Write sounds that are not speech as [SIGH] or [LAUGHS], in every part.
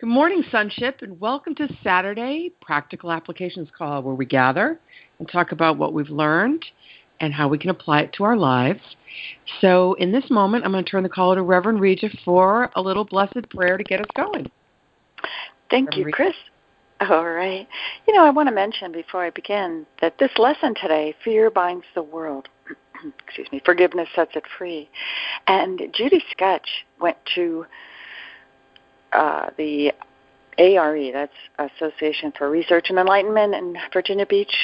Good morning, Sunship, and welcome to Saturday Practical Applications Call, where we gather and talk about what we've learned and how we can apply it to our lives. So, in this moment, I'm going to turn the call to Reverend Regia for a little blessed prayer to get us going. Thank Reverend you, Chris. All right. You know, I want to mention before I begin that this lesson today, Fear Binds the World, [CLEARS THROAT] excuse me, Forgiveness Sets It Free. And Judy Skutch went to uh, the ARE, that's Association for Research and Enlightenment in Virginia Beach,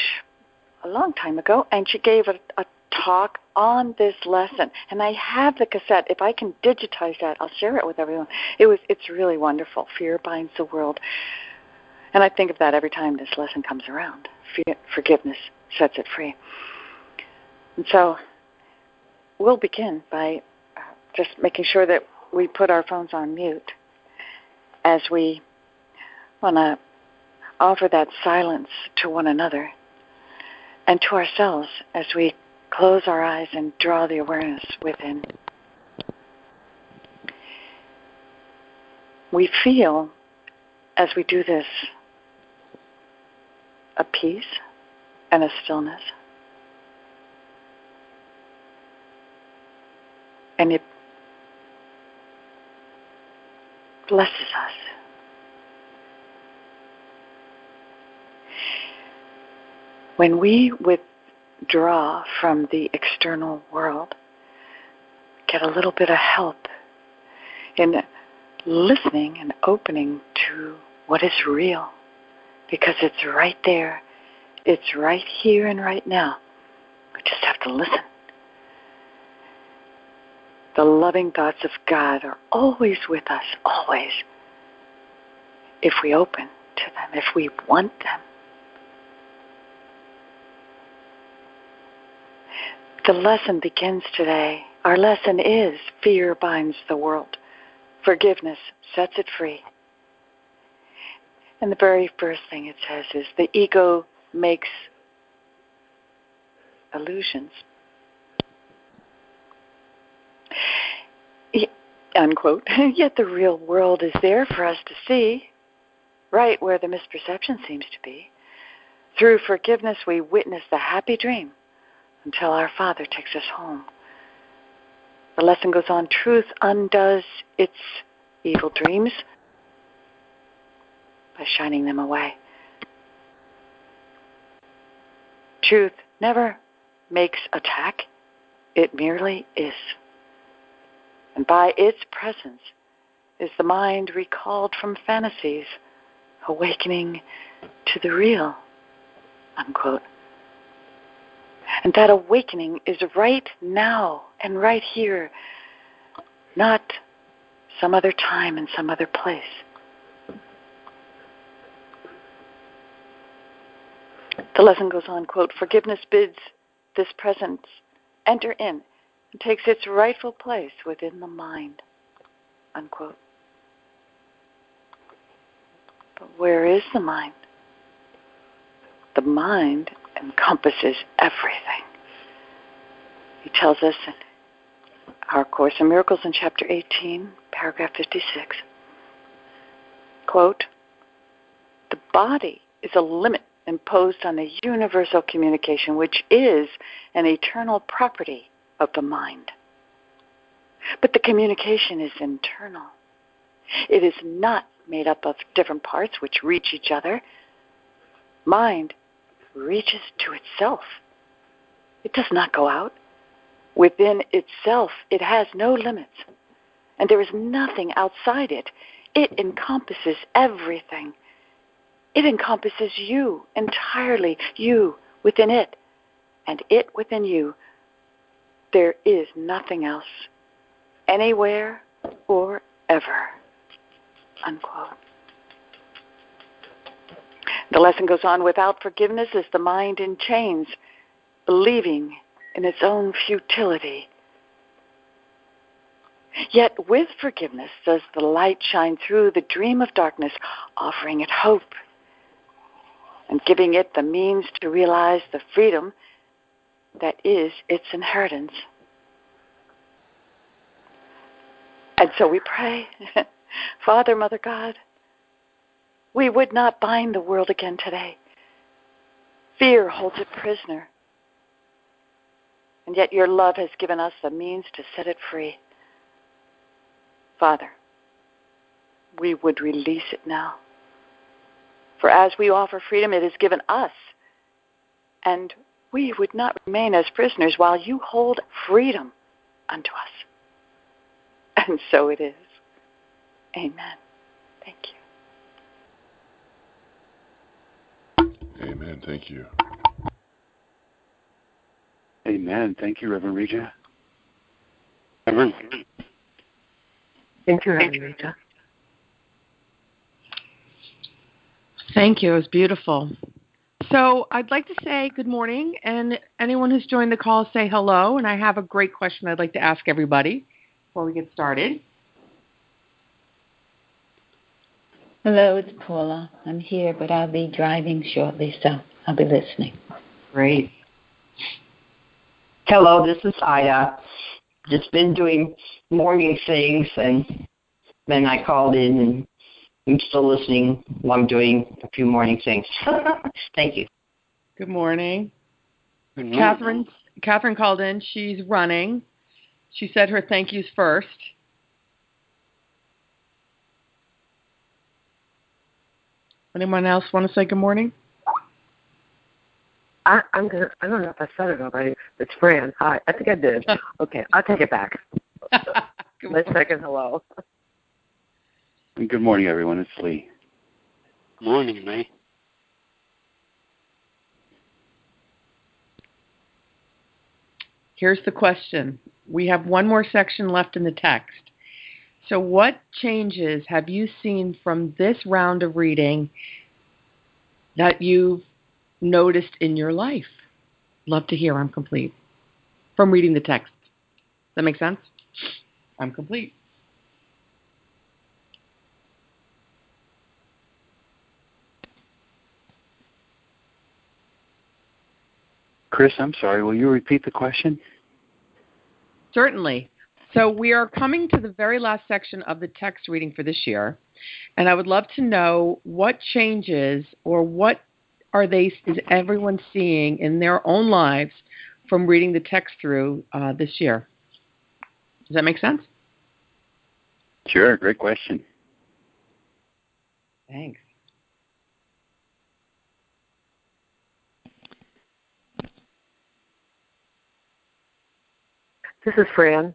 a long time ago, and she gave a, a talk on this lesson. And I have the cassette. If I can digitize that, I'll share it with everyone. It was it's really wonderful. Fear binds the world. And I think of that every time this lesson comes around. Fear, forgiveness sets it free. And so we'll begin by uh, just making sure that we put our phones on mute as we want to offer that silence to one another and to ourselves as we close our eyes and draw the awareness within. We feel as we do this a peace and a stillness. And it blesses us. When we withdraw from the external world, get a little bit of help in listening and opening to what is real because it's right there. It's right here and right now. We just have to listen. The loving thoughts of God are always with us, always, if we open to them, if we want them. The lesson begins today. Our lesson is fear binds the world. Forgiveness sets it free. And the very first thing it says is the ego makes illusions. Unquote. [LAUGHS] Yet the real world is there for us to see, right where the misperception seems to be. Through forgiveness, we witness the happy dream until our Father takes us home. The lesson goes on truth undoes its evil dreams by shining them away. Truth never makes attack, it merely is. And by its presence is the mind recalled from fantasies, awakening to the real. Unquote. And that awakening is right now and right here, not some other time and some other place. The lesson goes on, quote, forgiveness bids this presence enter in takes its rightful place within the mind, unquote. But where is the mind? The mind encompasses everything. He tells us in our Course in Miracles in chapter 18, paragraph 56, quote, the body is a limit imposed on the universal communication, which is an eternal property of the mind. But the communication is internal. It is not made up of different parts which reach each other. Mind reaches to itself. It does not go out. Within itself, it has no limits. And there is nothing outside it. It encompasses everything. It encompasses you entirely, you within it, and it within you. There is nothing else, anywhere or ever. Unquote. The lesson goes on without forgiveness is the mind in chains, believing in its own futility. Yet with forgiveness does the light shine through the dream of darkness, offering it hope and giving it the means to realize the freedom that is its inheritance. And so we pray, [LAUGHS] Father, Mother God, we would not bind the world again today. Fear holds it prisoner. And yet your love has given us the means to set it free. Father, we would release it now. For as we offer freedom, it is given us. And we would not remain as prisoners while you hold freedom unto us. [LAUGHS] And so it is. Amen. Thank you. Amen. Thank you. Amen. Thank you, Reverend Regia. Reverend. Thank you, Reverend Regia. Thank you. It was beautiful. So I'd like to say good morning, and anyone who's joined the call, say hello. And I have a great question I'd like to ask everybody before we get started. Hello, it's Paula. I'm here, but I'll be driving shortly, so I'll be listening. Great. Hello, this is Ida. Just been doing morning things, and then I called in, and I'm still listening while I'm doing a few morning things. [LAUGHS] Thank you. Good morning. Good morning. Catherine, Catherine called in. She's running. She said her thank yous first. Anyone else want to say good morning? I, I'm gonna. I don't know if I said it already. It's Fran. Hi. I think I did. [LAUGHS] Okay, I'll take it back. [LAUGHS] My second hello. Good morning, everyone. It's Lee. Good morning, Lee. Here's the question. We have one more section left in the text. So, what changes have you seen from this round of reading that you've noticed in your life? Love to hear. I'm complete. From reading the text. Does that make sense? I'm complete. Chris, I'm sorry. Will you repeat the question? Certainly. So we are coming to the very last section of the text reading for this year, and I would love to know what changes or what are they is everyone seeing in their own lives from reading the text through uh, this year. Does that make sense? Sure. Great question. Thanks. This is Fran.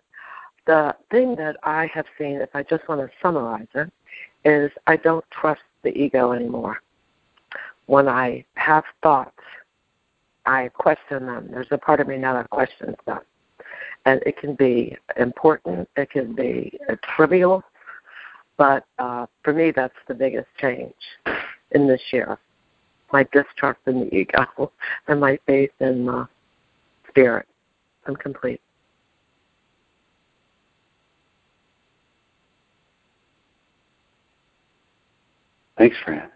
The thing that I have seen, if I just want to summarize it, is I don't trust the ego anymore. When I have thoughts, I question them. There's a part of me now that questions them. And it can be important, it can be trivial, but uh, for me, that's the biggest change in this year. My distrust in the ego [LAUGHS] and my faith in uh, spirit. I'm complete. Thanks, Fran.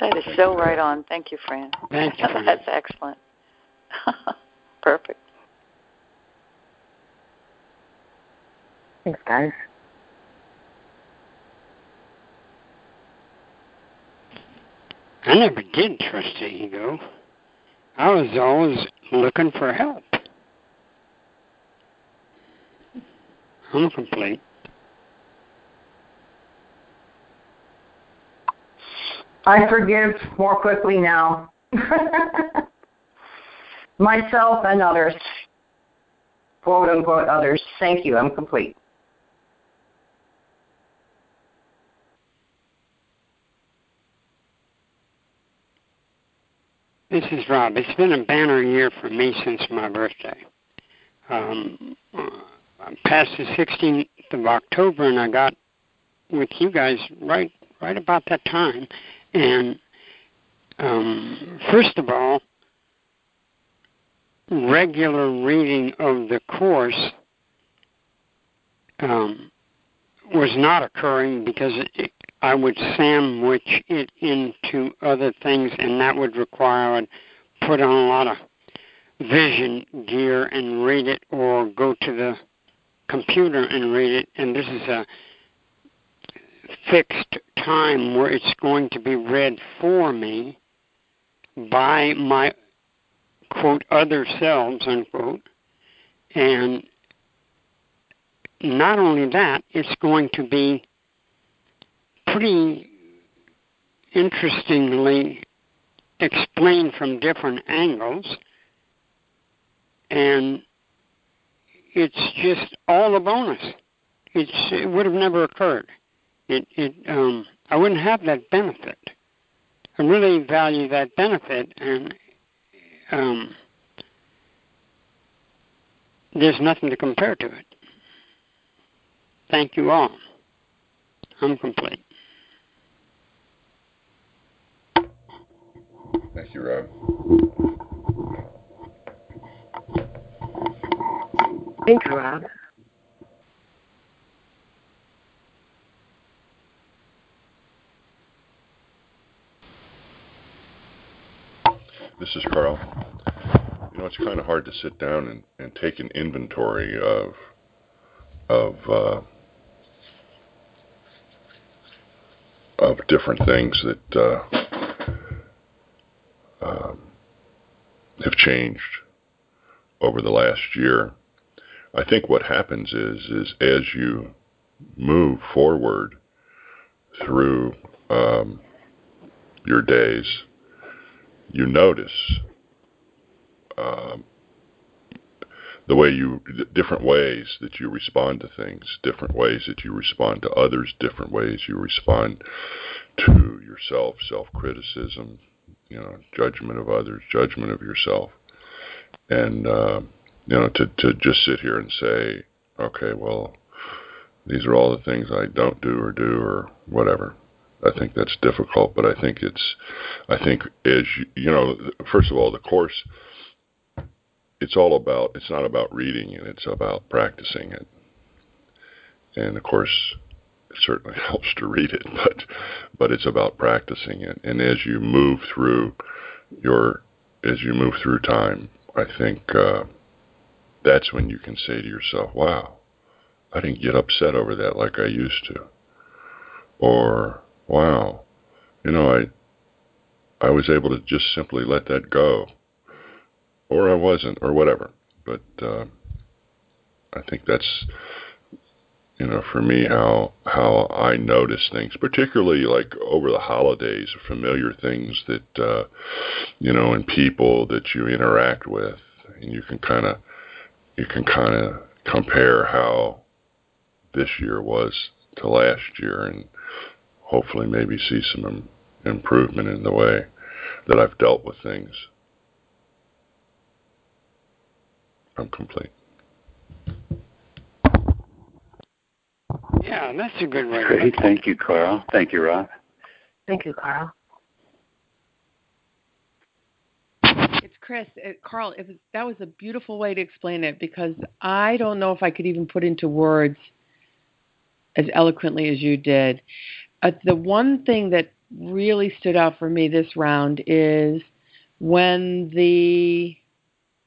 That is so right on. Thank you, Fran. Thank you, Fran. [LAUGHS] That's excellent. [LAUGHS] Perfect. Thanks, guys. I never did trust the ego. I was always looking for help. I'm complete. I forgive more quickly now. [LAUGHS] Myself and others. Quote unquote others. Thank you. I'm complete. This is Rob. It's been a banner year for me since my birthday. Um, I'm past the 16th of October, and I got with you guys right right about that time. And um, first of all, regular reading of the course um, was not occurring because it, I would sandwich it into other things, and that would require I'd put on a lot of vision gear and read it, or go to the computer and read it. And this is a fixed time where it's going to be read for me by my quote other selves unquote. And not only that it's going to be pretty interestingly explained from different angles. And it's just all a bonus. It's it would have never occurred it it um i wouldn't have that benefit I really value that benefit, and um, there's nothing to compare to it. Thank you all. I'm complete. Thank you, Rob. Thank you, Rob. This is Carl. You know, it's kind of hard to sit down and, and take an inventory of of uh, of different things that uh, um, have changed over the last year. I think what happens is is as you move forward through um, your days you notice um, the way you different ways that you respond to things different ways that you respond to others different ways you respond to yourself self-criticism you know judgment of others judgment of yourself. And uh, you know to to just sit here and say okay well these are all the things I don't do or do or whatever I think that's difficult, but I think it's, I think as you, you know, first of all, the course, it's all about, it's not about reading it, it's about practicing it. And of course, it certainly [LAUGHS] helps to read it, but, but it's about practicing it. And as you move through your, as you move through time, I think, uh, that's when you can say to yourself, wow, I didn't get upset over that like I used to. Or, wow, you know, I I was able to just simply let that go, or I wasn't, or whatever. But uh, I think that's you know for me how how I notice things, particularly like over the holidays, familiar things that uh, you know, and people that you interact with, and you can kind of you can kind of compare how this year was to last year and hopefully maybe see some improvement in the way that I've dealt with things. I'm complete. Yeah, that's a good way. Great. Thank you, Carl. Thank you, Rob. Thank you, Carl. It's Chris. It, Carl, it was, that was a beautiful way to explain it because I don't know if I could even put into words as eloquently as you did uh, the one thing that really stood out for me this round is when the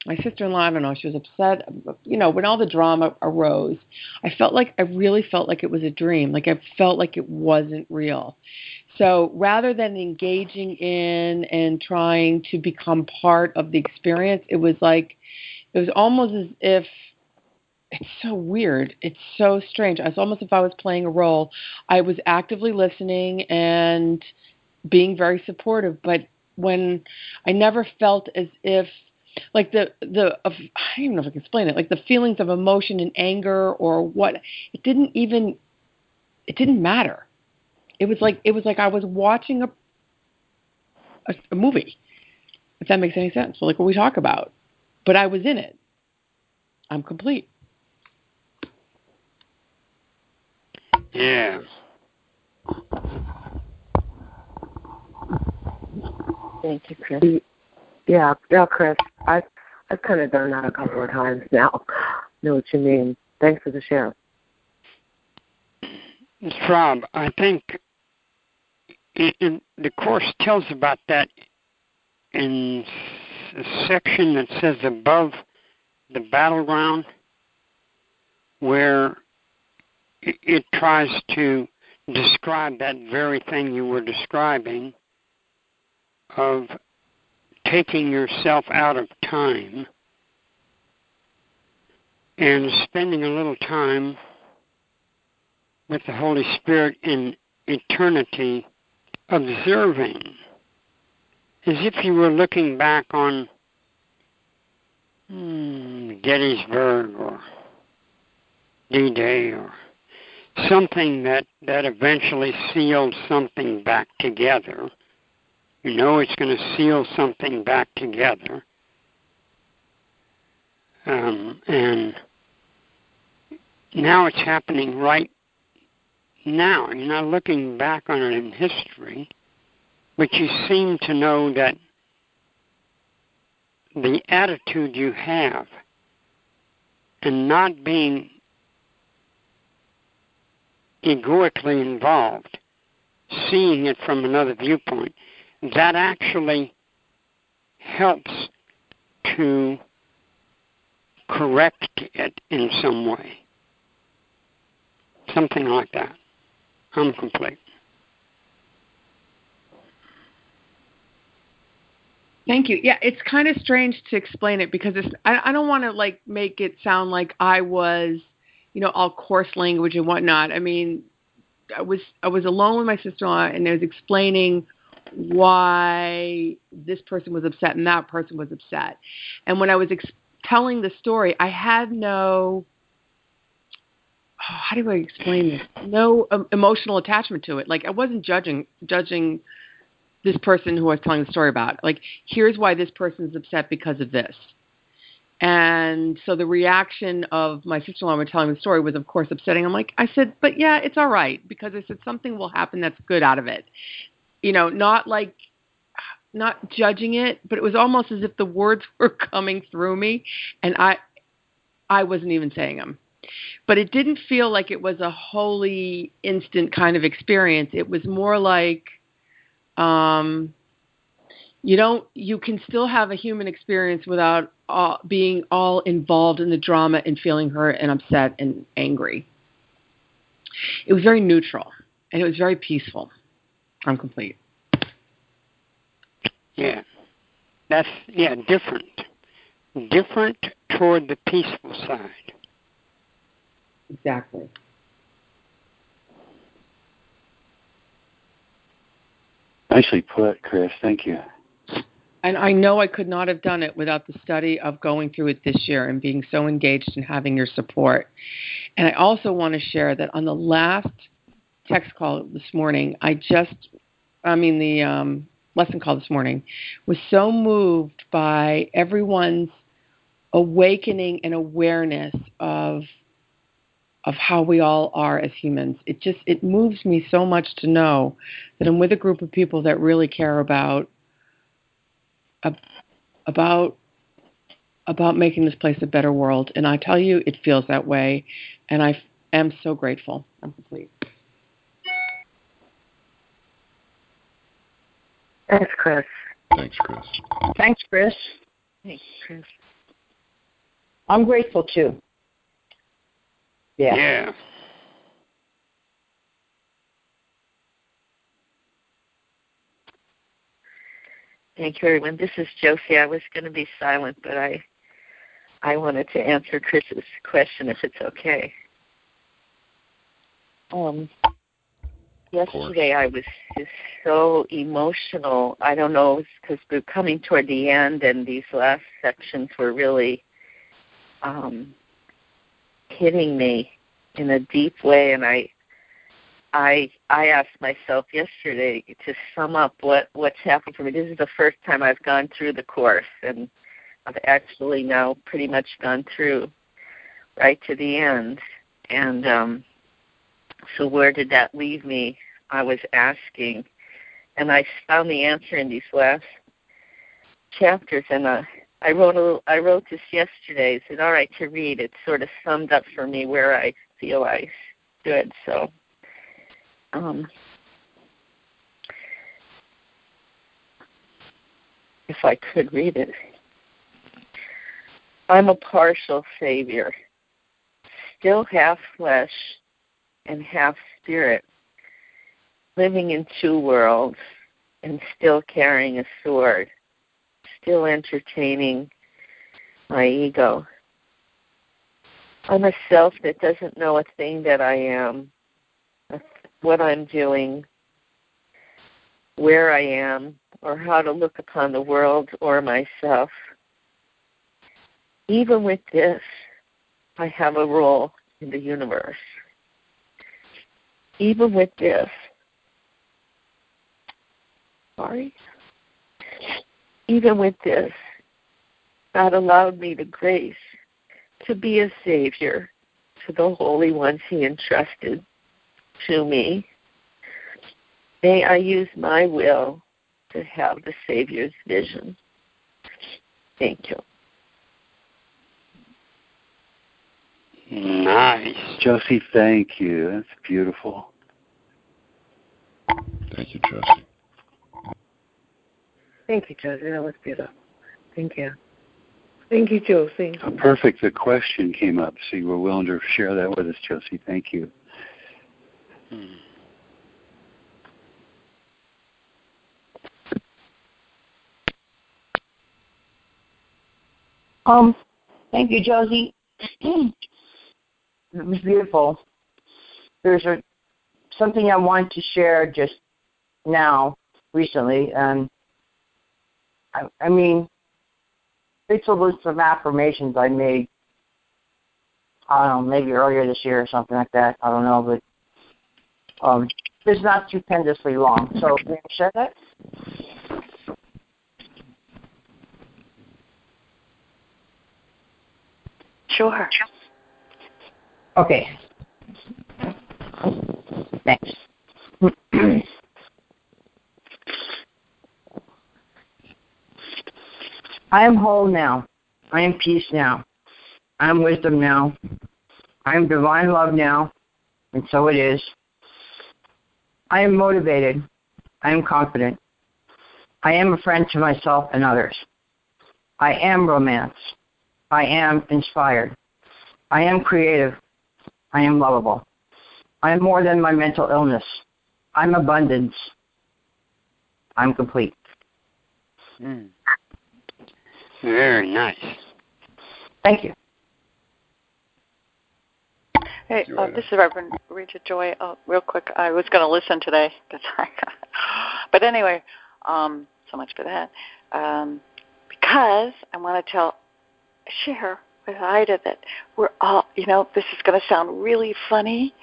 my sister-in-law, I don't know, she was upset. You know, when all the drama arose, I felt like I really felt like it was a dream. Like I felt like it wasn't real. So rather than engaging in and trying to become part of the experience, it was like it was almost as if it's so weird. It's so strange. It's almost if I was playing a role. I was actively listening and being very supportive, but when I never felt as if like the the of, I don't know if I can explain it. Like the feelings of emotion and anger or what it didn't even it didn't matter. It was like it was like I was watching a a, a movie. If that makes any sense. Like what we talk about. But I was in it. I'm complete. Yeah. Thank you, Chris. Yeah, yeah, Chris. I've I've kind of done that a couple of times now. know what you mean. Thanks for the share. Rob, I think in, in the course tells about that in a section that says above the battleground, where it, tries to describe that very thing you were describing of taking yourself out of time and spending a little time with the Holy Spirit in eternity, observing, as if you were looking back on hmm, Gettysburg or D Day or something that, that eventually seals something back together. You know it's going to seal something back together. Um, and now it's happening right now. You're not looking back on it in history, but you seem to know that the attitude you have and not being egoically involved, seeing it from another viewpoint, that actually helps to correct it in some way. Something like that. I'm complete. Thank you. Yeah, it's kind of strange to explain it because it's. I, I don't want to like make it sound like I was, you know, all coarse language and whatnot. I mean, I was I was alone with my sister-in-law and I was explaining why this person was upset and that person was upset. And when I was ex- telling the story, I had no oh, [SIGHS] how do I explain this? No um, emotional attachment to it. Like I wasn't judging judging this person who I was telling the story about. Like here's why this person is upset because of this. And so the reaction of my sister-in-law when telling the story was, of course, upsetting. I'm like, I said, but yeah, it's all right because I said something will happen that's good out of it. You know, not like not judging it, but it was almost as if the words [LAUGHS] were coming through me, and I I wasn't even saying them but it didn't feel like it was a holy instant kind of experience. It was more like um, you don't you can still have a human experience without all, being all involved in the drama and feeling hurt and upset and angry. It was very neutral and it was very peaceful. I'm complete. Yeah. That's yeah, different. Different toward the peaceful side. Exactly. Nicely put, Chris. Thank you. And I know I could not have done it without the study of going through it this year and being so engaged and having your support. And I also want to share that on the last text call this morning, I just, I mean, the um, lesson call this morning, was so moved by everyone's awakening and awareness of of how we all are as humans. It just it moves me so much to know that I'm with a group of people that really care about about about making this place a better world. And I tell you, it feels that way, and I am so grateful. I'm complete. Thanks, Chris. Thanks, Chris. Thanks, Chris. Thanks, Chris. I'm grateful too. Yeah. Yeah. Thank you, everyone. This is Josie. I was going to be silent, but I I wanted to answer Chris's question if it's okay. Um, yesterday I was just so emotional. I don't know because we're coming toward the end, and these last sections were really um, hitting me in a deep way and I I I asked myself yesterday to sum up what what's happened for me. This is the first time I've gone through the course and I've actually now pretty much gone through right to the end. And um so where did that leave me? I was asking and I found the answer in these last chapters and uh I wrote a, I wrote this yesterday. Is it all right to read? It sort of summed up for me where I feel I stood. So, um, if I could read it, I'm a partial Savior, still half flesh and half spirit, living in two worlds and still carrying a sword, still entertaining my ego. I'm a self that doesn't know a thing that I am, what I'm doing, where I am, or how to look upon the world or myself. Even with this, I have a role in the universe. Even with this, sorry, even with this, God allowed me the grace to be a savior to the holy ones He entrusted to me. May I use my will to have the Savior's vision. Thank you. Nice. Josie, thank you. That's beautiful. Thank you, Josie. Thank you, Josie. That was beautiful. Thank you. Thank you, Josie. Oh, perfect. The question came up, so you were willing to share that with us, Josie. Thank you. Hmm. Um, thank you, Josie. it was beautiful. There's a something I want to share just now, recently, and I, I mean, it's a list of affirmations I made. I don't know, maybe earlier this year or something like that. I don't know, but um, it's not stupendously long. So can you share that? Sure. Okay. Thanks. [CLEARS THROAT] I am whole now. I am peace now. I am wisdom now. I am divine love now, and so it is. I am motivated. I am confident. I am a friend to myself and others. I am romance. I am inspired. I am creative. I am lovable. I am more than my mental illness. I'm abundance. I'm complete. Mm. Very nice. Thank you. Hey, uh, this is Reverend Rita Joy. Uh, real quick, I was going to listen today, [LAUGHS] but anyway, um, so much for that. Um, because I want to tell, share with Ida that we're all, you know, this is going to sound really funny,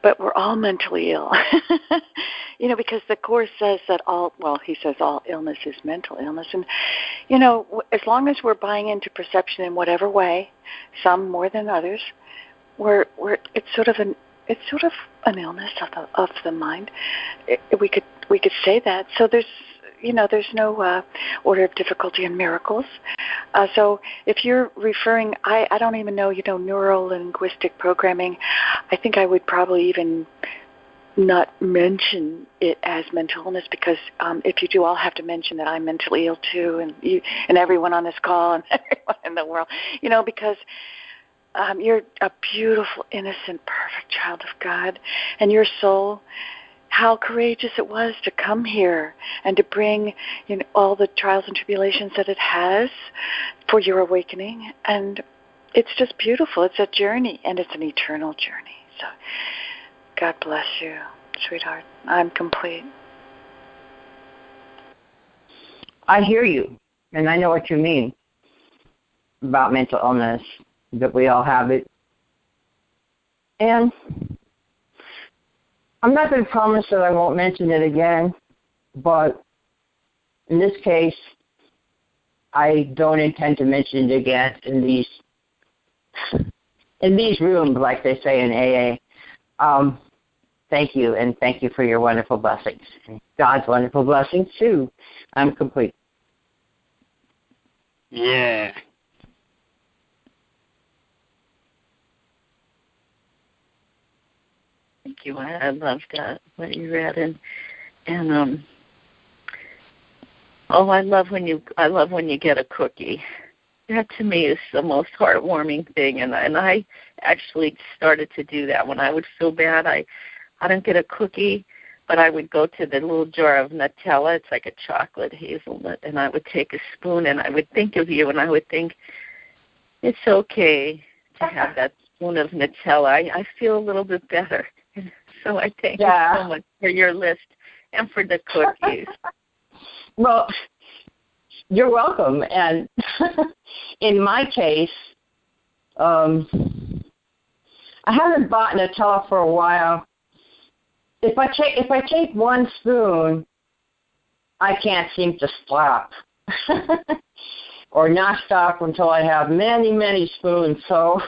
but we're all mentally ill. [LAUGHS] you know, because the Course says that all, well, he says all illness is mental illness. And, you know, as long as we're buying into perception in whatever way, some more than others, we're, we're, it's sort of an, it's sort of an illness of the, of the mind. It, we could, we could say that. So there's, you know, there's no uh, order of difficulty in miracles. Uh, so if you're referring, I, I don't even know, you know, neuro linguistic programming. I think I would probably even not mention it as mental illness because um, if you do, I'll have to mention that I'm mentally ill too, and you and everyone on this call and [LAUGHS] everyone in the world, you know, because um, you're a beautiful, innocent, perfect child of God, and your soul how courageous it was to come here and to bring you know, all the trials and tribulations that it has for your awakening. And it's just beautiful. It's a journey, and it's an eternal journey. So God bless you, sweetheart. I'm complete. I hear you, and I know what you mean about mental illness, that we all have it. And I'm not going to promise that I won't mention it again, but in this case, I don't intend to mention it again in these in these rooms, like they say in AA. Um, thank you, and thank you for your wonderful blessings. God's wonderful blessings too. I'm complete. Yeah. You. I, I love that what you read and and um oh I love when you I love when you get a cookie. That to me is the most heartwarming thing and and I actually started to do that when I would feel bad. I I don't get a cookie. but I would go to the little jar of Nutella. It's like a chocolate hazelnut, and I would take a spoon and I would think of you, and I would think it's okay to have that spoon of Nutella. I, I feel a little bit better. So I thank yeah. you so much for your list and for the cookies. [LAUGHS] well, you're welcome. And [LAUGHS] in my case, um, I haven't bought Nutella for a while. If I take if I take one spoon, I can't seem to stop, [LAUGHS] or not stop until I have many many spoons. So,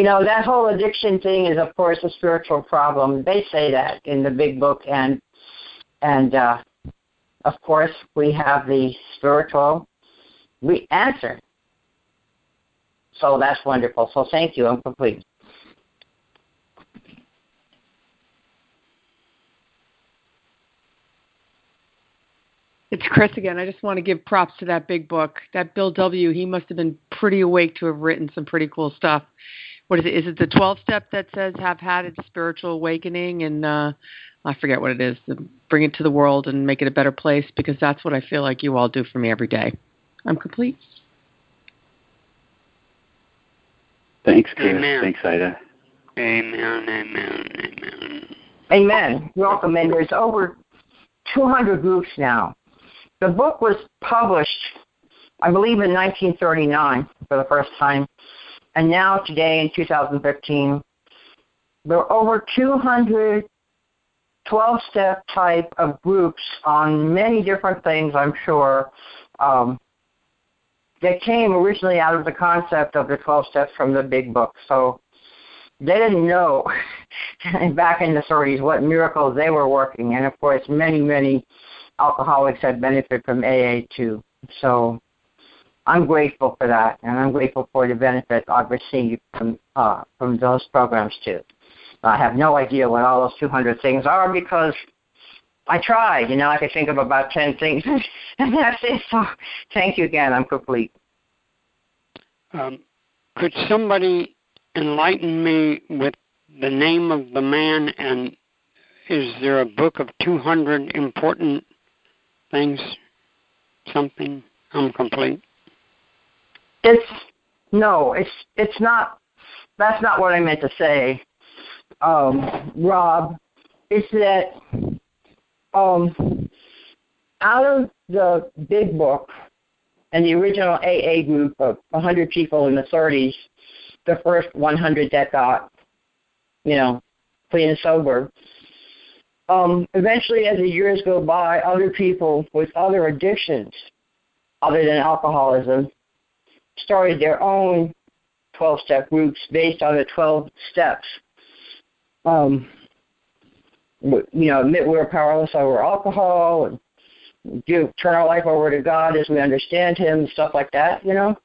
you know that whole addiction thing is of course a spiritual problem. They say that in the big book, and and uh, of course we have the spiritual we answer so that's wonderful. So thank you. I'm complete. It's Chris again. I just want to give props to that big book. That Bill W. He must have been pretty awake to have written some pretty cool stuff. What is it? Is it the 12 step that says have had a spiritual awakening and uh I forget what it is. Bring it to the world and make it a better place because that's what I feel like you all do for me every day. I'm complete. Thanks, Chris. Amen. Thanks, Ida. Amen, amen, amen. Amen. Welcome. And there's over 200 groups now. The book was published, I believe, in 1939 for the first time. And now, today, in 2015, there are over 200 12 step type of groups on many different things, I'm sure. Um, that came originally out of the concept of the 12 steps from the big book. So they didn't know [LAUGHS] back in the 30s what miracles they were working. And of course, many, many alcoholics had benefited from AA too. So I'm grateful for that, and I'm grateful for the benefit I've received from uh, from those programs too. I have no idea what all those 200 things are because I tried. You know, I could think of about 10 things, [LAUGHS] and that's it. So thank you again. I'm complete. Um, could somebody enlighten me with the name of the man and is there a book of 200 important things? Something? I'm complete. It's no, it's it's not. That's not what I meant to say, um, Rob. It's that um, out of the big book and the original AA group of 100 people in the 30s, the first 100 that got, you know, clean and sober. Um, eventually, as the years go by, other people with other addictions, other than alcoholism, started their own 12 step groups based on the 12 steps. Um, you know, admit we're powerless over alcohol and give turn our life over to God as we understand Him, stuff like that, you know,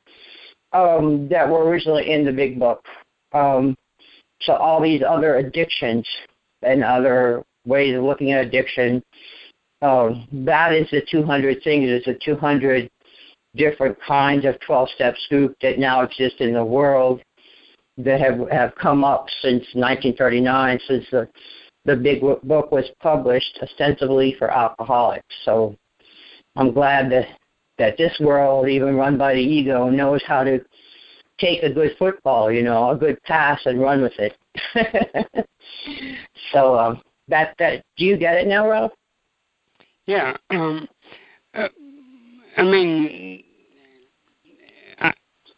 um, that were originally in the Big Book. Um, so all these other addictions and other ways of looking at addiction, um, that is the 200 things. It's the 200 different kinds of 12-step group that now exist in the world that have have come up since 1939, since the the big book was published ostensibly for alcoholics. So I'm glad that that this world, even run by the ego, knows how to take a good football, you know, a good pass and run with it. [LAUGHS] so um, that that do you get it now, Ralph? Yeah. Um, uh, I mean,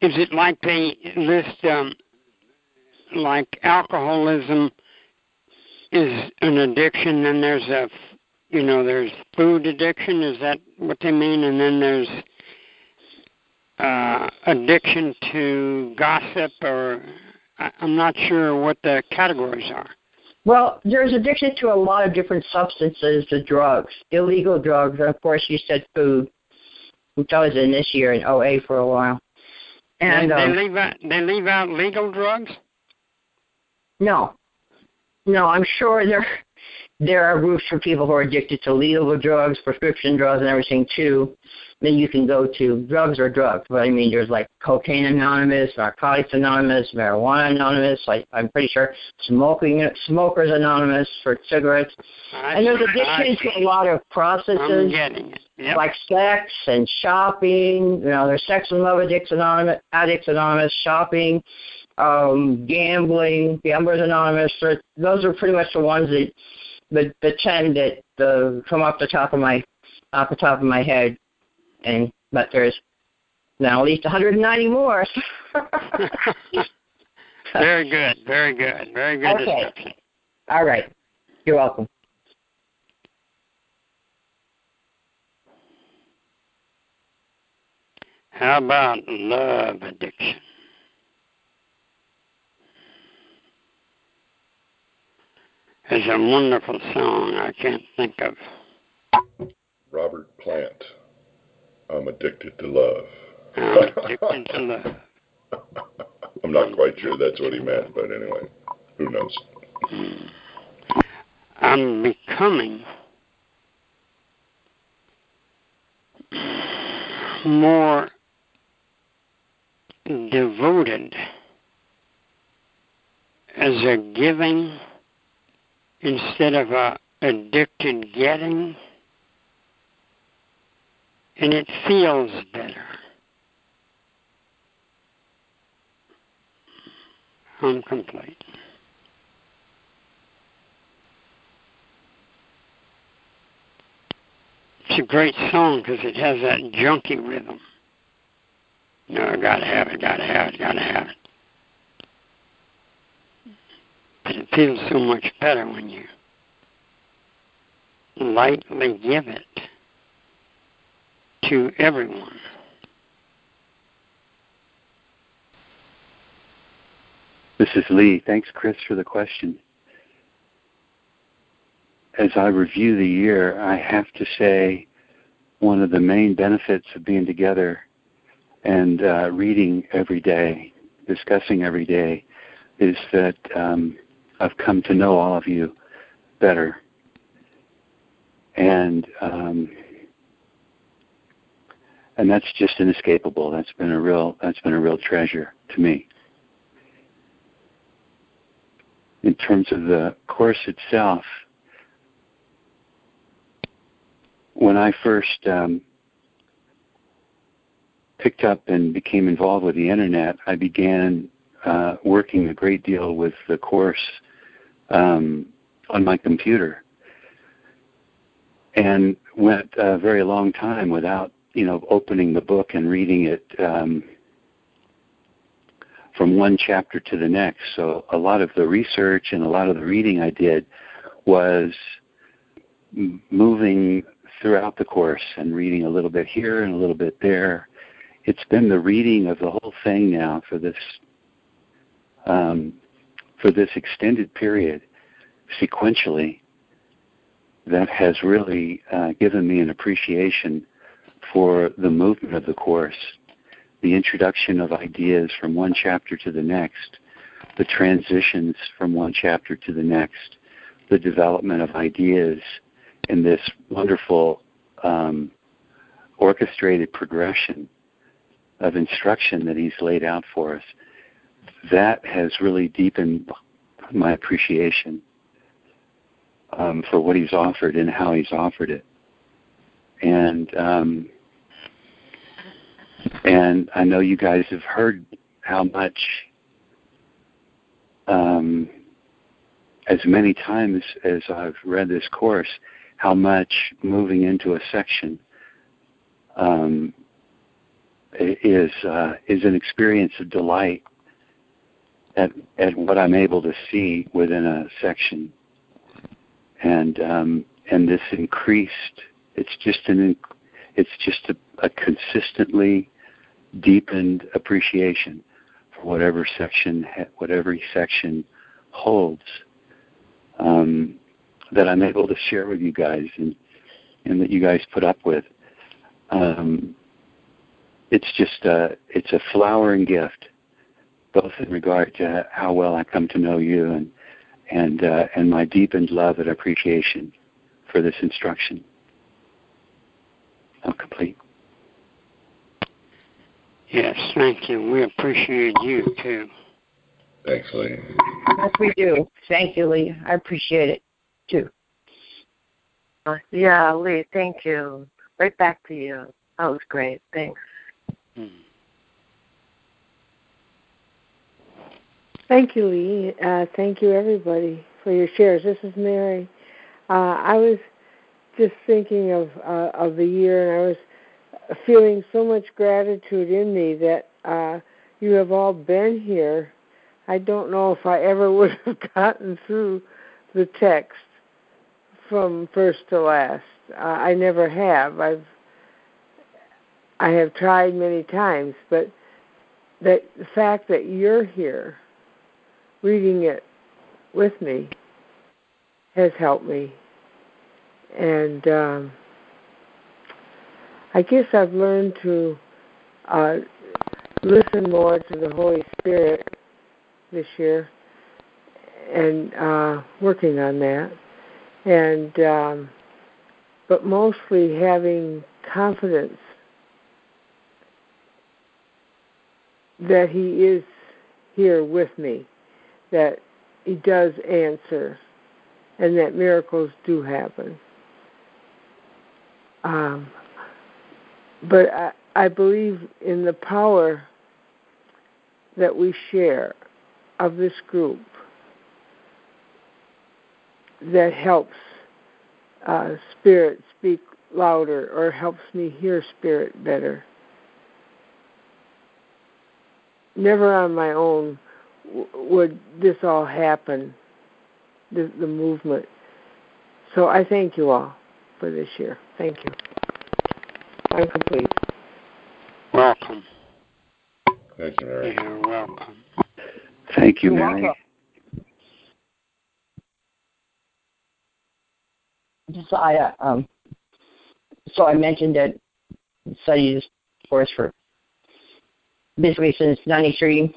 is it like they list um, like alcoholism is an addiction, and there's a you know, there's food addiction. Is that what they mean? And then there's uh, addiction to gossip, or I'm not sure what the categories are. Well, there's addiction to a lot of different substances, to drugs, illegal drugs, and of course you said food, which I was in this year in OA for a while. And they, they um, leave out they leave out legal drugs. No, no, I'm sure there there are groups for people who are addicted to legal drugs, prescription drugs, and everything too. Then you can go to drugs or drugs. But I mean, there's like cocaine anonymous, narcotics anonymous, marijuana anonymous. Like I'm pretty sure smoking smokers anonymous for cigarettes. I, And there's addiction to a lot of processes. Yep. like sex and shopping. You know, there's sex and love addicts anonymous, addicts anonymous, shopping, um, gambling, gamblers anonymous. Those are pretty much the ones that the the ten that uh, come off the top of my off the top of my head. And but there's now at least 190 more. [LAUGHS] very good. Very good. Very good Okay. All right, you're welcome. How about love addiction? There's a wonderful song I can't think of. Robert Plant. I'm addicted to love. I'm addicted to love. [LAUGHS] I'm not quite sure that's what he meant, but anyway, who knows? Hmm. I'm becoming more devoted as a giving instead of a addicted getting and it feels better. I'm complete. It's a great song because it has that junky rhythm. No, I gotta have it, gotta have it, gotta have it. It feels so much better when you lightly give it to everyone. This is Lee. Thanks, Chris, for the question. As I review the year, I have to say one of the main benefits of being together and uh, reading every day, discussing every day, is that um, I've come to know all of you better. And um, and that's just inescapable. That's been a real that's been a real treasure to me. In terms of the course itself, when I first um, picked up and became involved with the internet, I began uh, working a great deal with the course um, on my computer, and went a very long time without you know opening the book and reading it um, from one chapter to the next. So a lot of the research and a lot of the reading I did was moving throughout the course and reading a little bit here and a little bit there. It's been the reading of the whole thing now for this um, for this extended period sequentially that has really uh, given me an appreciation for the movement of the course, the introduction of ideas from one chapter to the next, the transitions from one chapter to the next, the development of ideas in this wonderful um, orchestrated progression of instruction that he's laid out for us. That has really deepened my appreciation um, for what he's offered and how he's offered it. And um, and I know you guys have heard how much, um, as many times as I've read this course, how much moving into a section um, is uh, is an experience of delight at at what I'm able to see within a section, and um, and this increased. It's just an it's just a, a consistently deepened appreciation for whatever section whatever section holds um, that I'm able to share with you guys and and that you guys put up with. Um, it's just a it's a flowering gift, both in regard to how well I come to know you and and uh, and my deepened love and appreciation for this instruction. I'm complete. Yes, thank you. We appreciate you too. Thanks, Lee. Yes, we do. Thank you, Lee. I appreciate it too. Yeah, Lee, thank you. Right back to you. That was great. Thanks. Hmm. Thank you, Lee. Uh, thank you, everybody, for your shares. This is Mary. Uh, I was just thinking of uh, of the year, and I was feeling so much gratitude in me that uh, you have all been here. I don't know if I ever [LAUGHS] would have gotten through the text from first to last. Uh, I never have. I've I have tried many times, but the fact that you're here reading it with me has helped me. And um, I guess I've learned to uh, listen more to the Holy Spirit this year and uh, working on that. And um, but mostly having confidence that He is here with me that he does answer and that miracles do happen. Um, but I, I believe in the power that we share of this group that helps uh, spirit speak louder or helps me hear spirit better. Never on my own would this all happen, the, the movement. So I thank you all for this year. Thank you. I'm complete. Welcome. Thank you, Mary. You're welcome. Thank you, Mary. welcome. So I, uh, um, so I mentioned that studied this course for basically since '93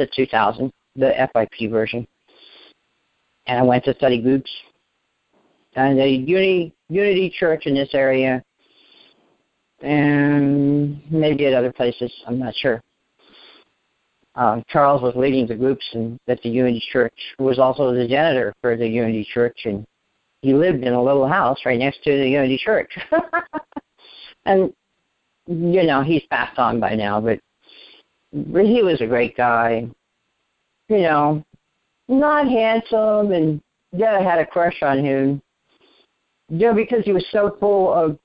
to 2000, the FIP version, and I went to study groups and the Unity Unity Church in this area, and maybe at other places. I'm not sure. Um, Charles was leading the groups and at the Unity Church, who was also the janitor for the Unity Church, and he lived in a little house right next to the Unity Church. [LAUGHS] and you know, he's passed on by now, but he was a great guy. You know, not handsome, and yeah, I had a crush on him. You know, because he was so full of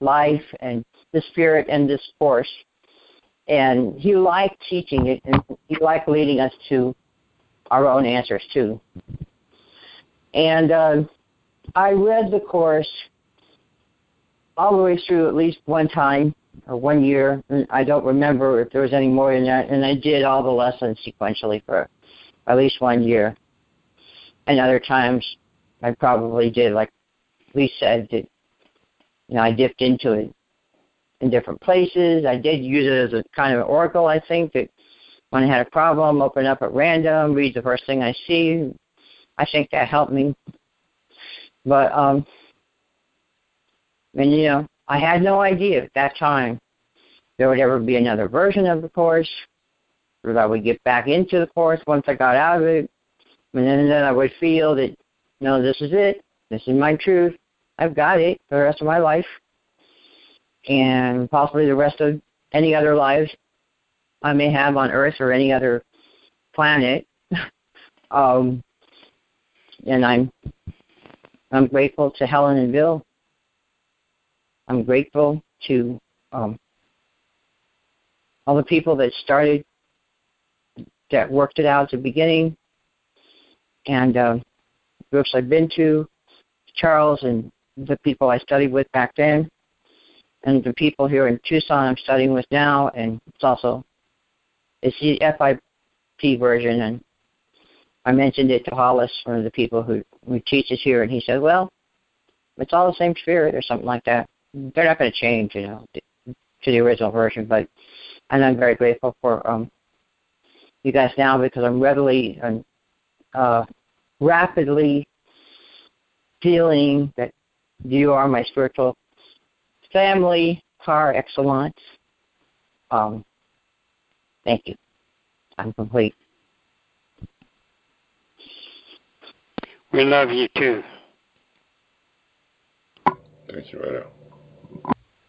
life and the spirit and this course, and he liked teaching it, and he liked leading us to our own answers too. And uh, I read the course all the way through at least one time or one year. And I don't remember if there was any more than that. And I did all the lessons sequentially for at least one year. And other times I probably did, like Lee said, did, you know, I dipped into it in different places. I did use it as a kind of oracle, I think, that when I had a problem, open up at random, read the first thing I see. I think that helped me. But um and you know, I had no idea at that time there would ever be another version of the course, or that I would get back into the course once I got out of it. And then, then I would feel that, no, this is it. This is my truth. I've got it for the rest of my life. And possibly the rest of any other lives I may have on Earth or any other planet. [LAUGHS] um, and I'm I'm grateful to Helen and Bill I'm grateful to um, all the people that started, that worked it out at the beginning, and uh, groups I've been to, Charles and the people I studied with back then, and the people here in Tucson I'm studying with now, and it's also it's the FIP version, and I mentioned it to Hollis, one of the people who, who teaches here, and he said, well, it's all the same spirit or something like that they're not going to change, you know, to the original version. But and I'm very grateful for um, you guys now because I'm readily um, uh, rapidly feeling that you are my spiritual family par excellence. Um, thank you. I'm complete. We love you too. Thank you, Ida.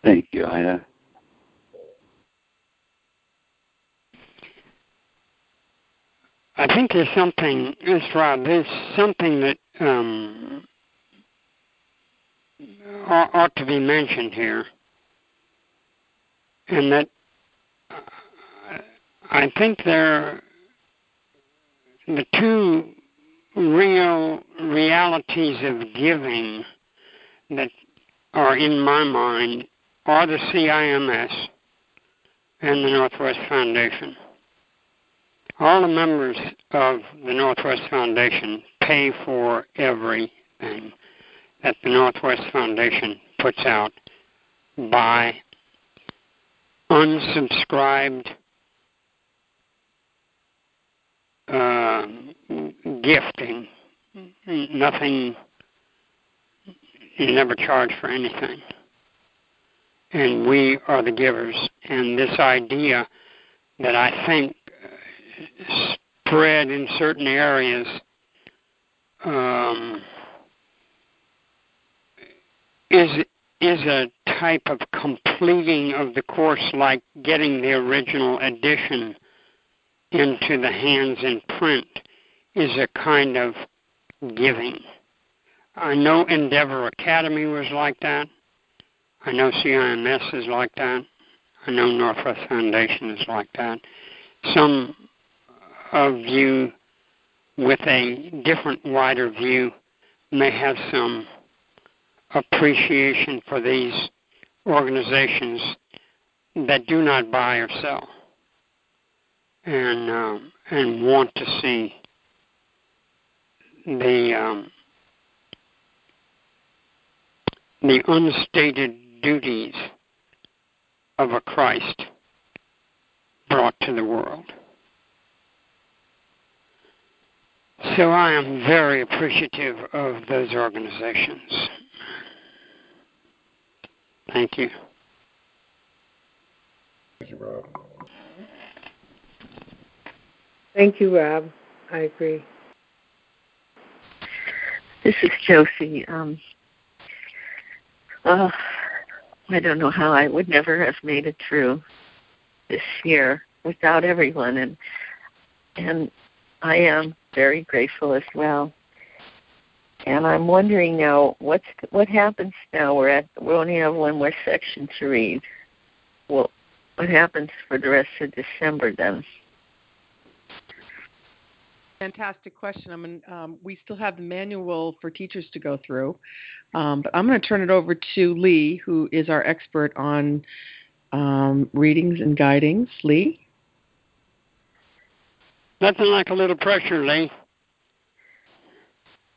Thank you, Ida. I think there's something, Ms. Rob, there's something that um, ought to be mentioned here, and that I think there the two real realities of giving that are in my mind are the CIMS and the Northwest Foundation. All the members of the Northwest Foundation pay for everything that the Northwest Foundation puts out by unsubscribed uh, gifting. Nothing, you never charge for anything. And we are the givers. And this idea that I think spread in certain areas um, is is a type of completing of the course like getting the original edition into the hands in print is a kind of giving. I know Endeavor Academy was like that. I know CIMS is like that. I know Northwest Foundation is like that. Some of you with a different, wider view may have some appreciation for these organizations that do not buy or sell and um, and want to see the um, the unstated duties of a Christ brought to the world. So I am very appreciative of those organizations. Thank you. Thank you, Rob. Thank you, Rob. I agree. This is Josie. Um, uh, I don't know how I would never have made it through this year without everyone, and and I am very grateful as well. And I'm wondering now, what's what happens now? We're at we only have one more section to read. Well, what happens for the rest of December then? Fantastic question. I mean, um, we still have the manual for teachers to go through, um, but I'm going to turn it over to Lee, who is our expert on um, readings and guidings. Lee. Nothing like a little pressure, Lee.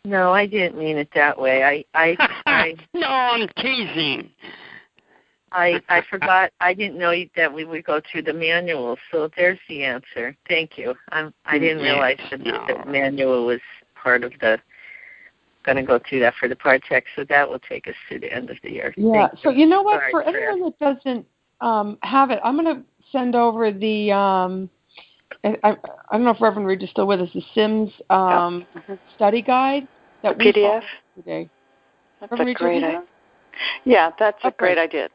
No, I didn't mean it that way. I, I, [LAUGHS] I no, I'm teasing. I, I forgot. I didn't know that we would go through the manual. So there's the answer. Thank you. I'm, I didn't yes, realize that no. the manual was part of the. Going to go through that for the project, so that will take us to the end of the year. Yeah. Thank so you know what? Sorry, for Fran. anyone that doesn't um, have it, I'm going to send over the. Um, I, I, I don't know if Reverend Reed is still with us. The CIMS um, study guide that The we PDF? saw today. That's Reverend a Reed, great idea. Yeah, that's a great idea.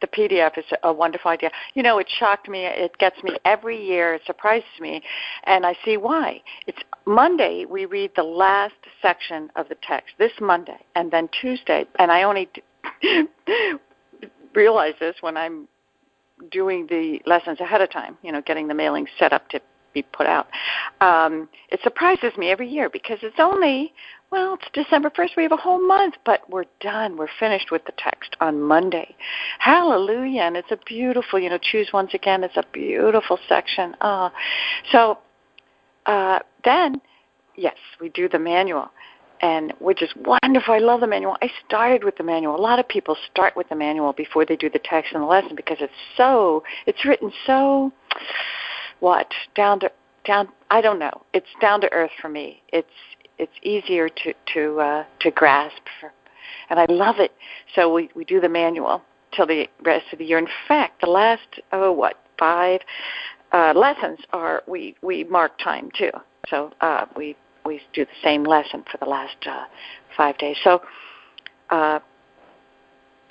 The PDF is a wonderful idea. You know, it shocked me. It gets me every year. It surprises me, and I see why. It's Monday. We read the last section of the text this Monday, and then Tuesday. And I only [LAUGHS] realize this when I'm doing the lessons ahead of time. You know, getting the mailing set up to be put out. Um, it surprises me every year because it's only well, it's December 1st. We have a whole month, but we're done. We're finished with the text on Monday. Hallelujah. And it's a beautiful, you know, choose once again. It's a beautiful section. Uh, so uh, then, yes, we do the manual, and which is wonderful. I love the manual. I started with the manual. A lot of people start with the manual before they do the text and the lesson because it's so, it's written so, what, down to, down, I don't know. It's down to earth for me. It's, it's easier to to uh, to grasp, for, and I love it. So we we do the manual till the rest of the year. In fact, the last oh what five uh, lessons are we we mark time too. So uh, we we do the same lesson for the last uh, five days. So uh,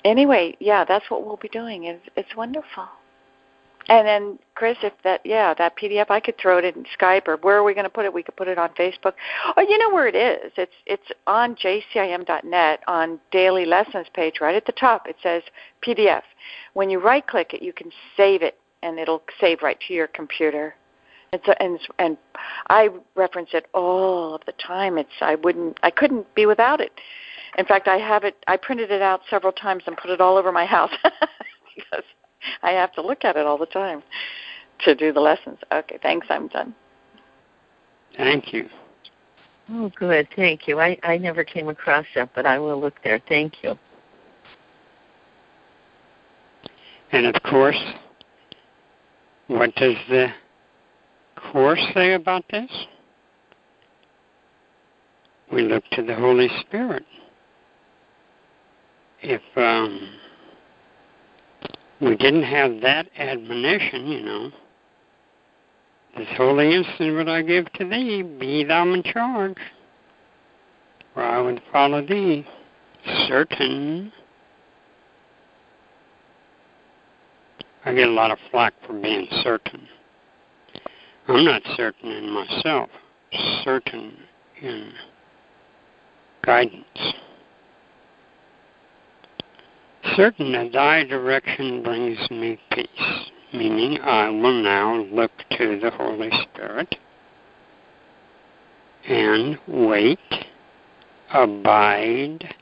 anyway, yeah, that's what we'll be doing. It's, it's wonderful. And then, Chris, if that, yeah, that PDF, I could throw it in Skype or where are we going to put it? We could put it on Facebook. Oh, you know where it is? It's it's on jcim.net on daily lessons page, right at the top. It says PDF. When you right click it, you can save it, and it'll save right to your computer. It's a, and and I reference it all of the time. It's I wouldn't I couldn't be without it. In fact, I have it. I printed it out several times and put it all over my house [LAUGHS] because [LAUGHS] I have to look at it all the time to do the lessons. Okay, thanks. I'm done. Thank you. Oh, good. Thank you. I, I never came across that, but I will look there. Thank you. And of course, what does the Course say about this? We look to the Holy Spirit. If um, we didn't have that admonition, you know, this holy instant would I give to thee, be thou in charge, for I would follow thee. Certain. I get a lot of flack for being certain. I'm not certain in myself, certain in guidance. Certain that thy direction brings me peace, meaning I will now look to the Holy Spirit and wait, abide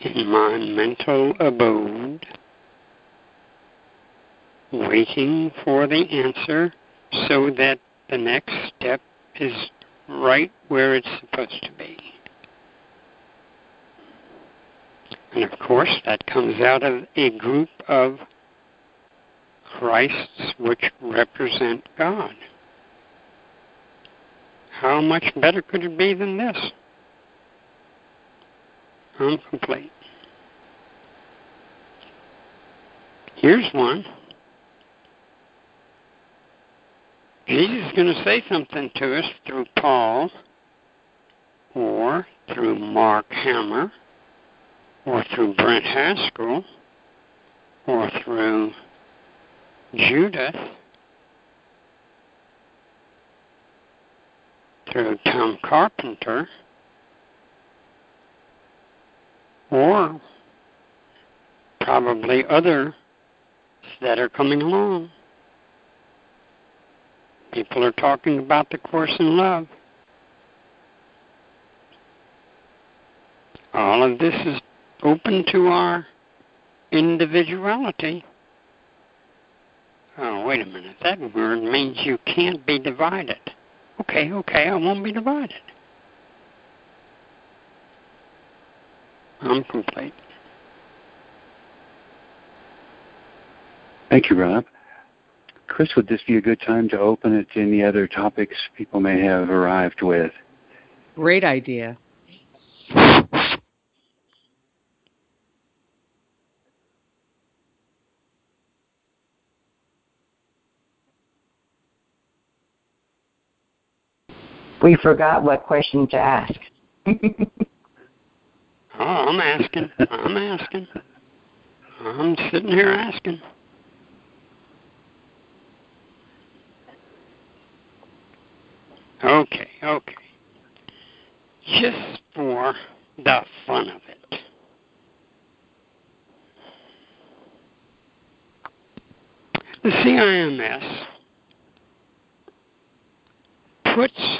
in my mental abode, waiting for the answer so that the next step is right where it's supposed to be. And of course, that comes out of a group of Christs which represent God. How much better could it be than this? I'm complete. Here's one. Jesus is going to say something to us through Paul or through Mark Hammer or through Brent Haskell or through Judith through Tom Carpenter or probably others that are coming along. People are talking about the Course in Love. All of this is open to our individuality. Oh, wait a minute. That word means you can't be divided. Okay, okay, I won't be divided. I'm complete. Thank you, Rob. Chris, would this be a good time to open it to any other topics people may have arrived with? Great idea. We forgot what question to ask. [LAUGHS] oh, I'm asking. I'm asking. I'm sitting here asking. Okay, okay. Just for the fun of it. The CIMS puts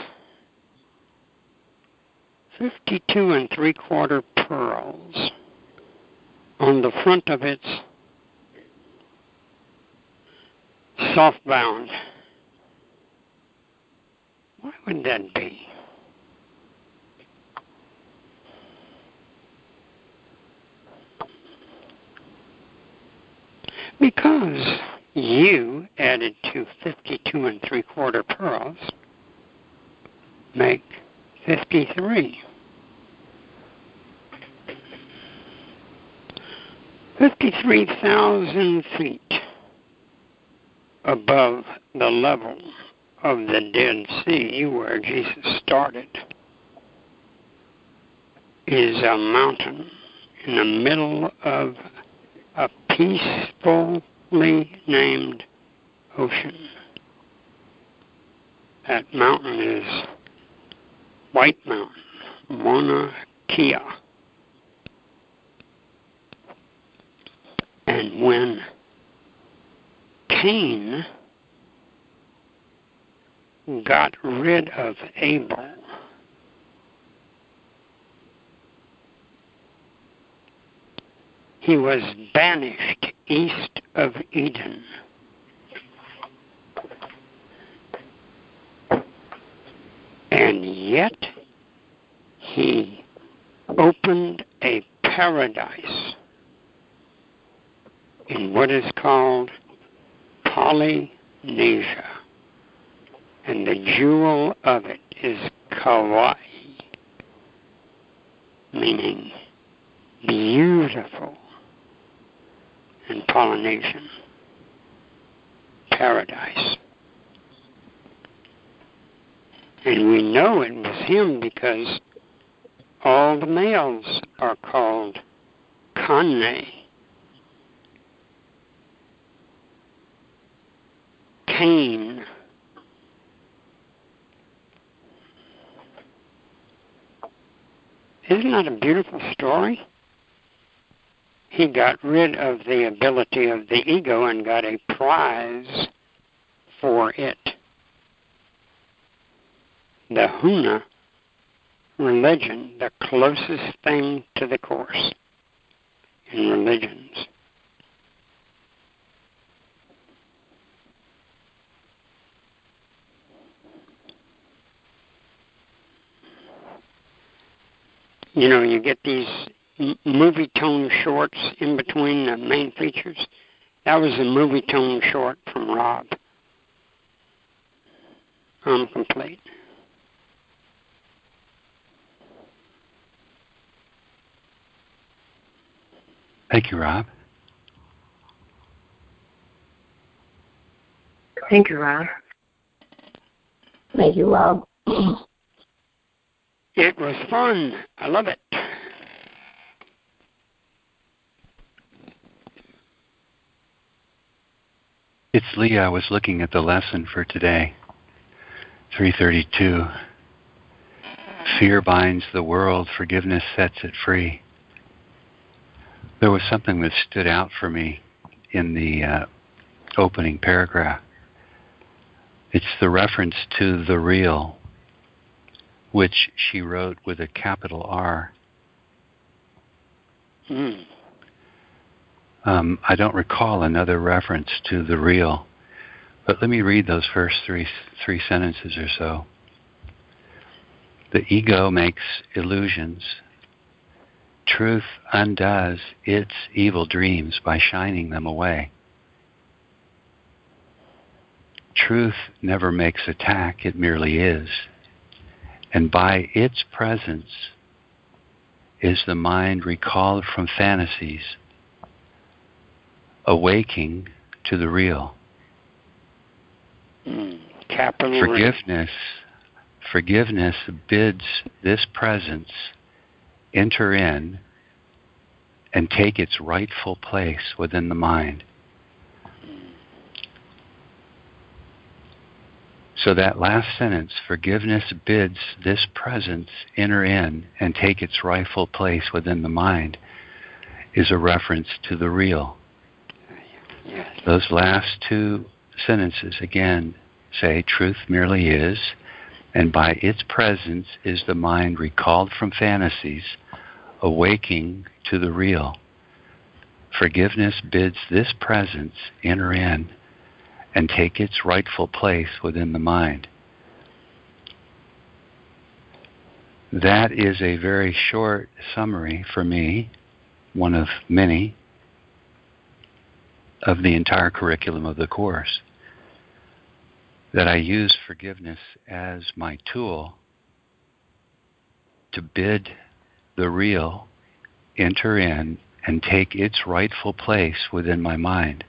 52 and three quarter pearls on the front of its soft bound why would that be? Because you added to 52 and three quarter pearls make 53. 53,000 feet above the level of the Dead Sea where Jesus started is a mountain in the middle of a peacefully named ocean. That mountain is White Mountain, Mauna Kea. And when Cain got rid of Abel, he was banished east of Eden. And yet he opened a paradise in what is called Polynesia. And the jewel of it is Kauai, meaning beautiful in Polynesian paradise. And we know it was him because all the males are called Kane. Cain. Isn't that a beautiful story? He got rid of the ability of the ego and got a prize for it. The Huna religion, the closest thing to the Course in religions. You know, you get these Movietone shorts in between the main features. That was a Movietone short from Rob. I'm complete. Thank you, Rob. Thank you, Rob. Thank you, Rob. [CLEARS THROAT] it was fun. I love it. It's Lee. I was looking at the lesson for today. 332. Fear binds the world, forgiveness sets it free. There was something that stood out for me in the uh, opening paragraph. It's the reference to the real, which she wrote with a capital R. Mm. Um, I don't recall another reference to the real, but let me read those first three three sentences or so. The ego makes illusions. Truth undoes its evil dreams by shining them away. Truth never makes attack, it merely is. And by its presence is the mind recalled from fantasies awaking to the real. Mm, forgiveness, forgiveness bids this presence enter in and take its rightful place within the mind. So that last sentence, forgiveness bids this presence enter in and take its rightful place within the mind, is a reference to the real. Those last two sentences again say truth merely is, and by its presence is the mind recalled from fantasies, awaking to the real. Forgiveness bids this presence enter in and take its rightful place within the mind. That is a very short summary for me, one of many, of the entire curriculum of the course. That I use forgiveness as my tool to bid the real enter in and take its rightful place within my mind.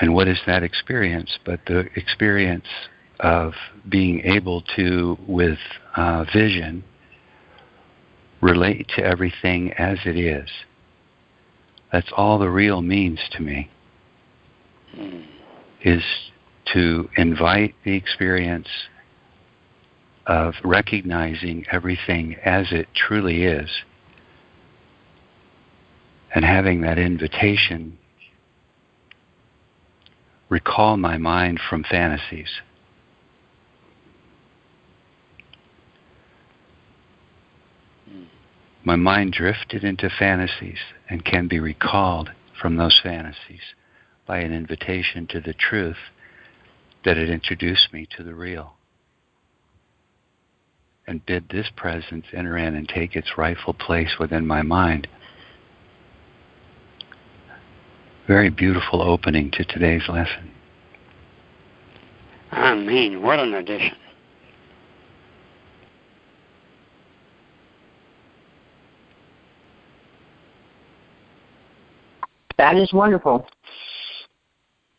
And what is that experience but the experience of being able to, with uh, vision, relate to everything as it is? That's all the real means to me. Mm. Is to invite the experience of recognizing everything as it truly is and having that invitation recall my mind from fantasies. My mind drifted into fantasies and can be recalled from those fantasies by an invitation to the truth that had introduced me to the real. And bid this presence enter in and take its rightful place within my mind. Very beautiful opening to today's lesson. I mean, what an addition. That is wonderful.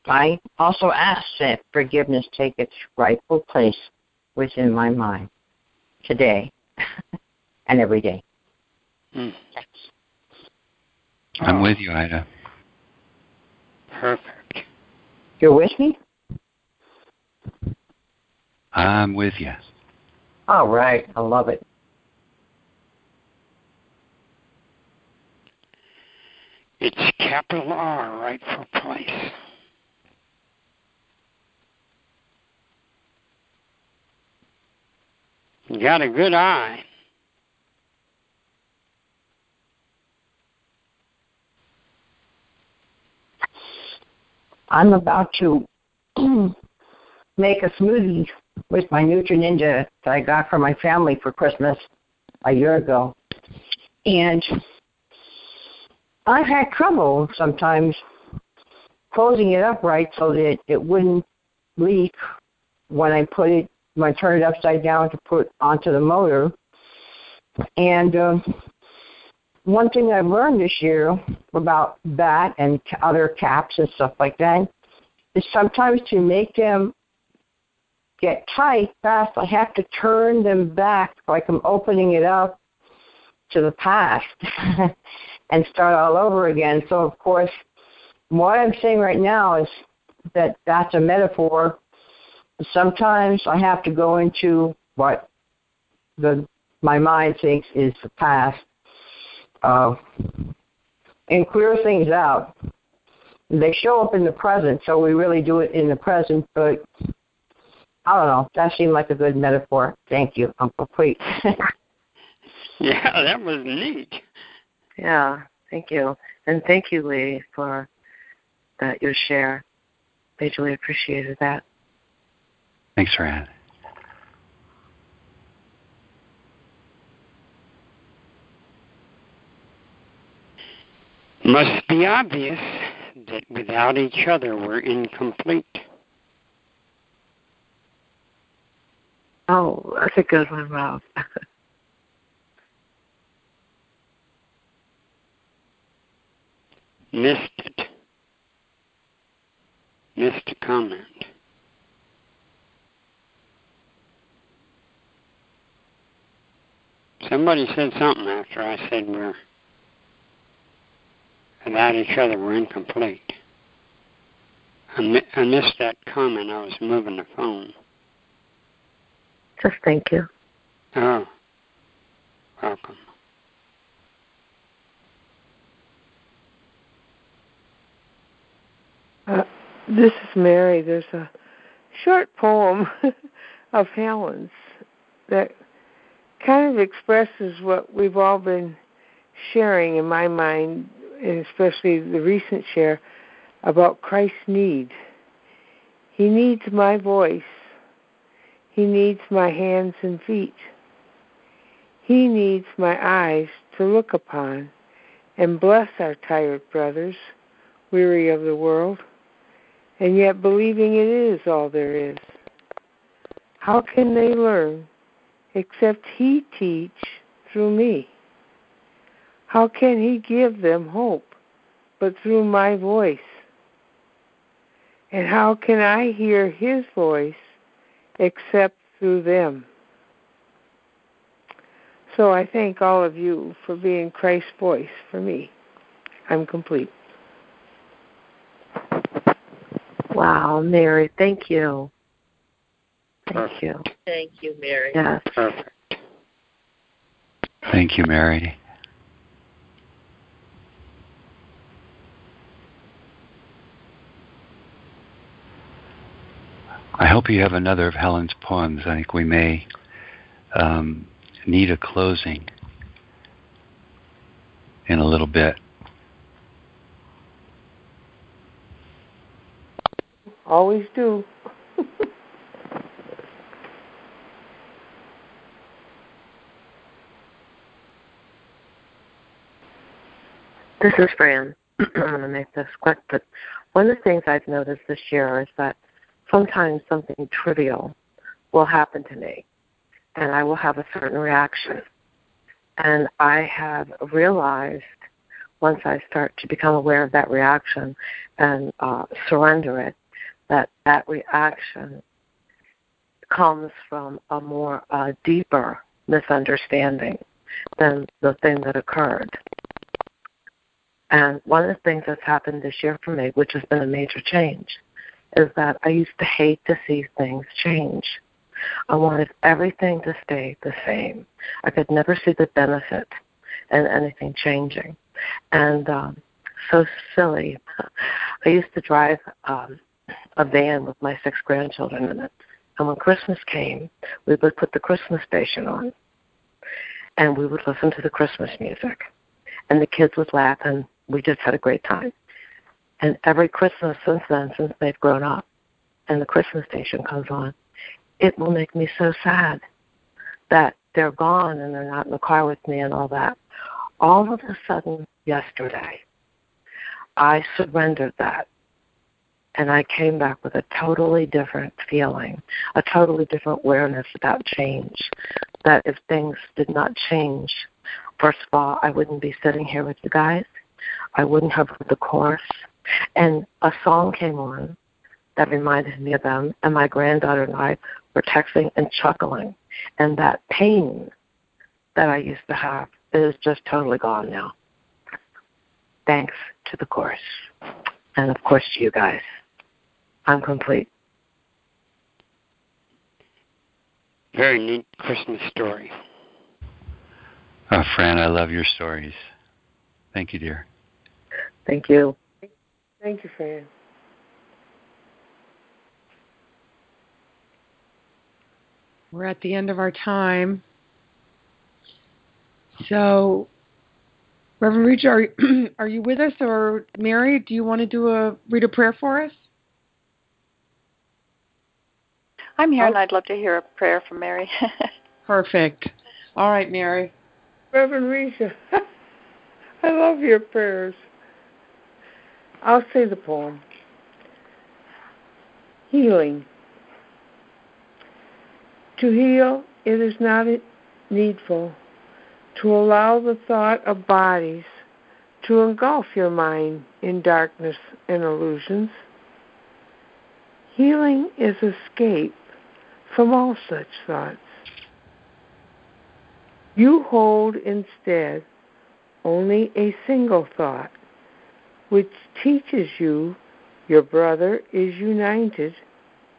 I also ask that forgiveness take its rightful place within my mind today [LAUGHS] and every day. Mm. I'm with you, Ida. Perfect. You're with me? I'm with you. All right. I love it. It's capital R, rightful place. You got a good eye. I'm about to [CLEARS THROAT] make a smoothie with my Nutri Ninja that I got from my family for Christmas a year ago. And I had trouble sometimes closing it up right so that it wouldn't leak when I put it when I turn it upside down to put onto the motor. And uh, one thing I've learned this year about that and other caps and stuff like that is sometimes to make them get tight fast, I have to turn them back like I'm opening it up to the past [LAUGHS] and start all over again. So, of course, what I'm saying right now is that that's a metaphor. Sometimes I have to go into what the my mind thinks is the past uh, and clear things out. They show up in the present, so we really do it in the present, but I don't know. That seemed like a good metaphor. Thank you. I'm complete. [LAUGHS] yeah, that was neat. Yeah, thank you. And thank you, Lee, for that your share. Majorly appreciated that. Thanks, Rand. Must be obvious that without each other we're incomplete. Oh, that's a good one, Rob. [LAUGHS] Missed it. Missed a comment. Somebody said something after I said we're without each other we're incomplete. I, mi- I missed that comment. I was moving the phone. Just thank you. Oh, welcome. Uh, this is Mary. There's a short poem [LAUGHS] of Helen's that kind of expresses what we've all been sharing in my mind, and especially the recent share about Christ's need. He needs my voice he needs my hands and feet. He needs my eyes to look upon and bless our tired brothers, weary of the world, and yet believing it is all there is. How can they learn except He teach through me? How can He give them hope but through my voice? And how can I hear His voice except through them? So I thank all of you for being Christ's voice for me. I'm complete. Wow, Mary, thank you. Thank you. Thank you, Mary. Yes. Thank you, Mary. I hope you have another of Helen's poems. I think we may um, need a closing in a little bit. Always do. [LAUGHS] This is Fran. [CLEARS THROAT] I'm going to make this quick, but one of the things I've noticed this year is that sometimes something trivial will happen to me, and I will have a certain reaction. And I have realized once I start to become aware of that reaction and uh, surrender it, that that reaction comes from a more uh, deeper misunderstanding than the thing that occurred. And one of the things that's happened this year for me, which has been a major change, is that I used to hate to see things change. I wanted everything to stay the same. I could never see the benefit in anything changing. And um, so silly. [LAUGHS] I used to drive um, a van with my six grandchildren in it. And when Christmas came, we would put the Christmas station on and we would listen to the Christmas music. And the kids would laugh and we just had a great time. And every Christmas since then, since they've grown up, and the Christmas station comes on, it will make me so sad that they're gone and they're not in the car with me and all that. All of a sudden, yesterday, I surrendered that. And I came back with a totally different feeling, a totally different awareness about change. That if things did not change, first of all, I wouldn't be sitting here with you guys. I wouldn't have the chorus. And a song came on that reminded me of them, and my granddaughter and I were texting and chuckling. And that pain that I used to have is just totally gone now. Thanks to the Course. And of course to you guys. I'm complete. Very neat Christmas story. Oh, Fran, I love your stories. Thank you, dear. Thank you. Thank you, Fran. We're at the end of our time. So, Reverend Rich, are, [CLEARS THROAT] are you with us, or Mary, do you want to do a read a prayer for us? I'm here, Oh. and I'd love to hear a prayer from Mary. [LAUGHS] Perfect. All right, Mary. Reverend Risha, [LAUGHS] I love your prayers. I'll say the poem. Healing. To heal, it is not needful to allow the thought of bodies to engulf your mind in darkness and illusions. Healing is escape from all such thoughts. You hold instead only a single thought, which teaches you your brother is united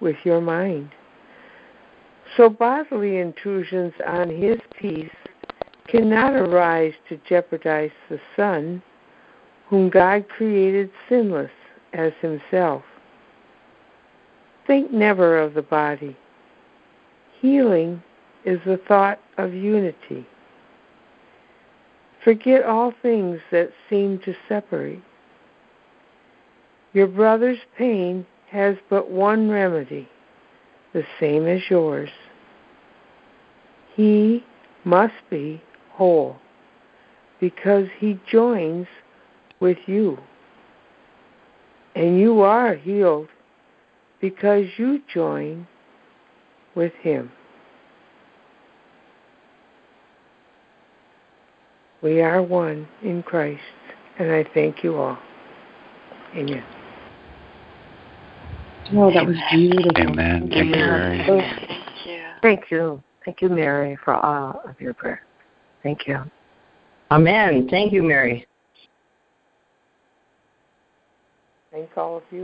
with your mind. So bodily intrusions on his peace cannot arise to jeopardize the Son, whom God created sinless as himself. Think never of the body. Healing is the thought of unity. Forget all things that seem to separate. Your brother's pain has but one remedy, the same as yours. He must be whole because he joins with you. And you are healed because you join with Him. We are one in Christ, and I thank you all. Amen. Oh, that was beautiful. Amen. Thank you, Mary. Thank you. Thank you. Thank you, Mary, for all of your prayer. Thank you. Amen. Thank you, Mary. Thank all of you.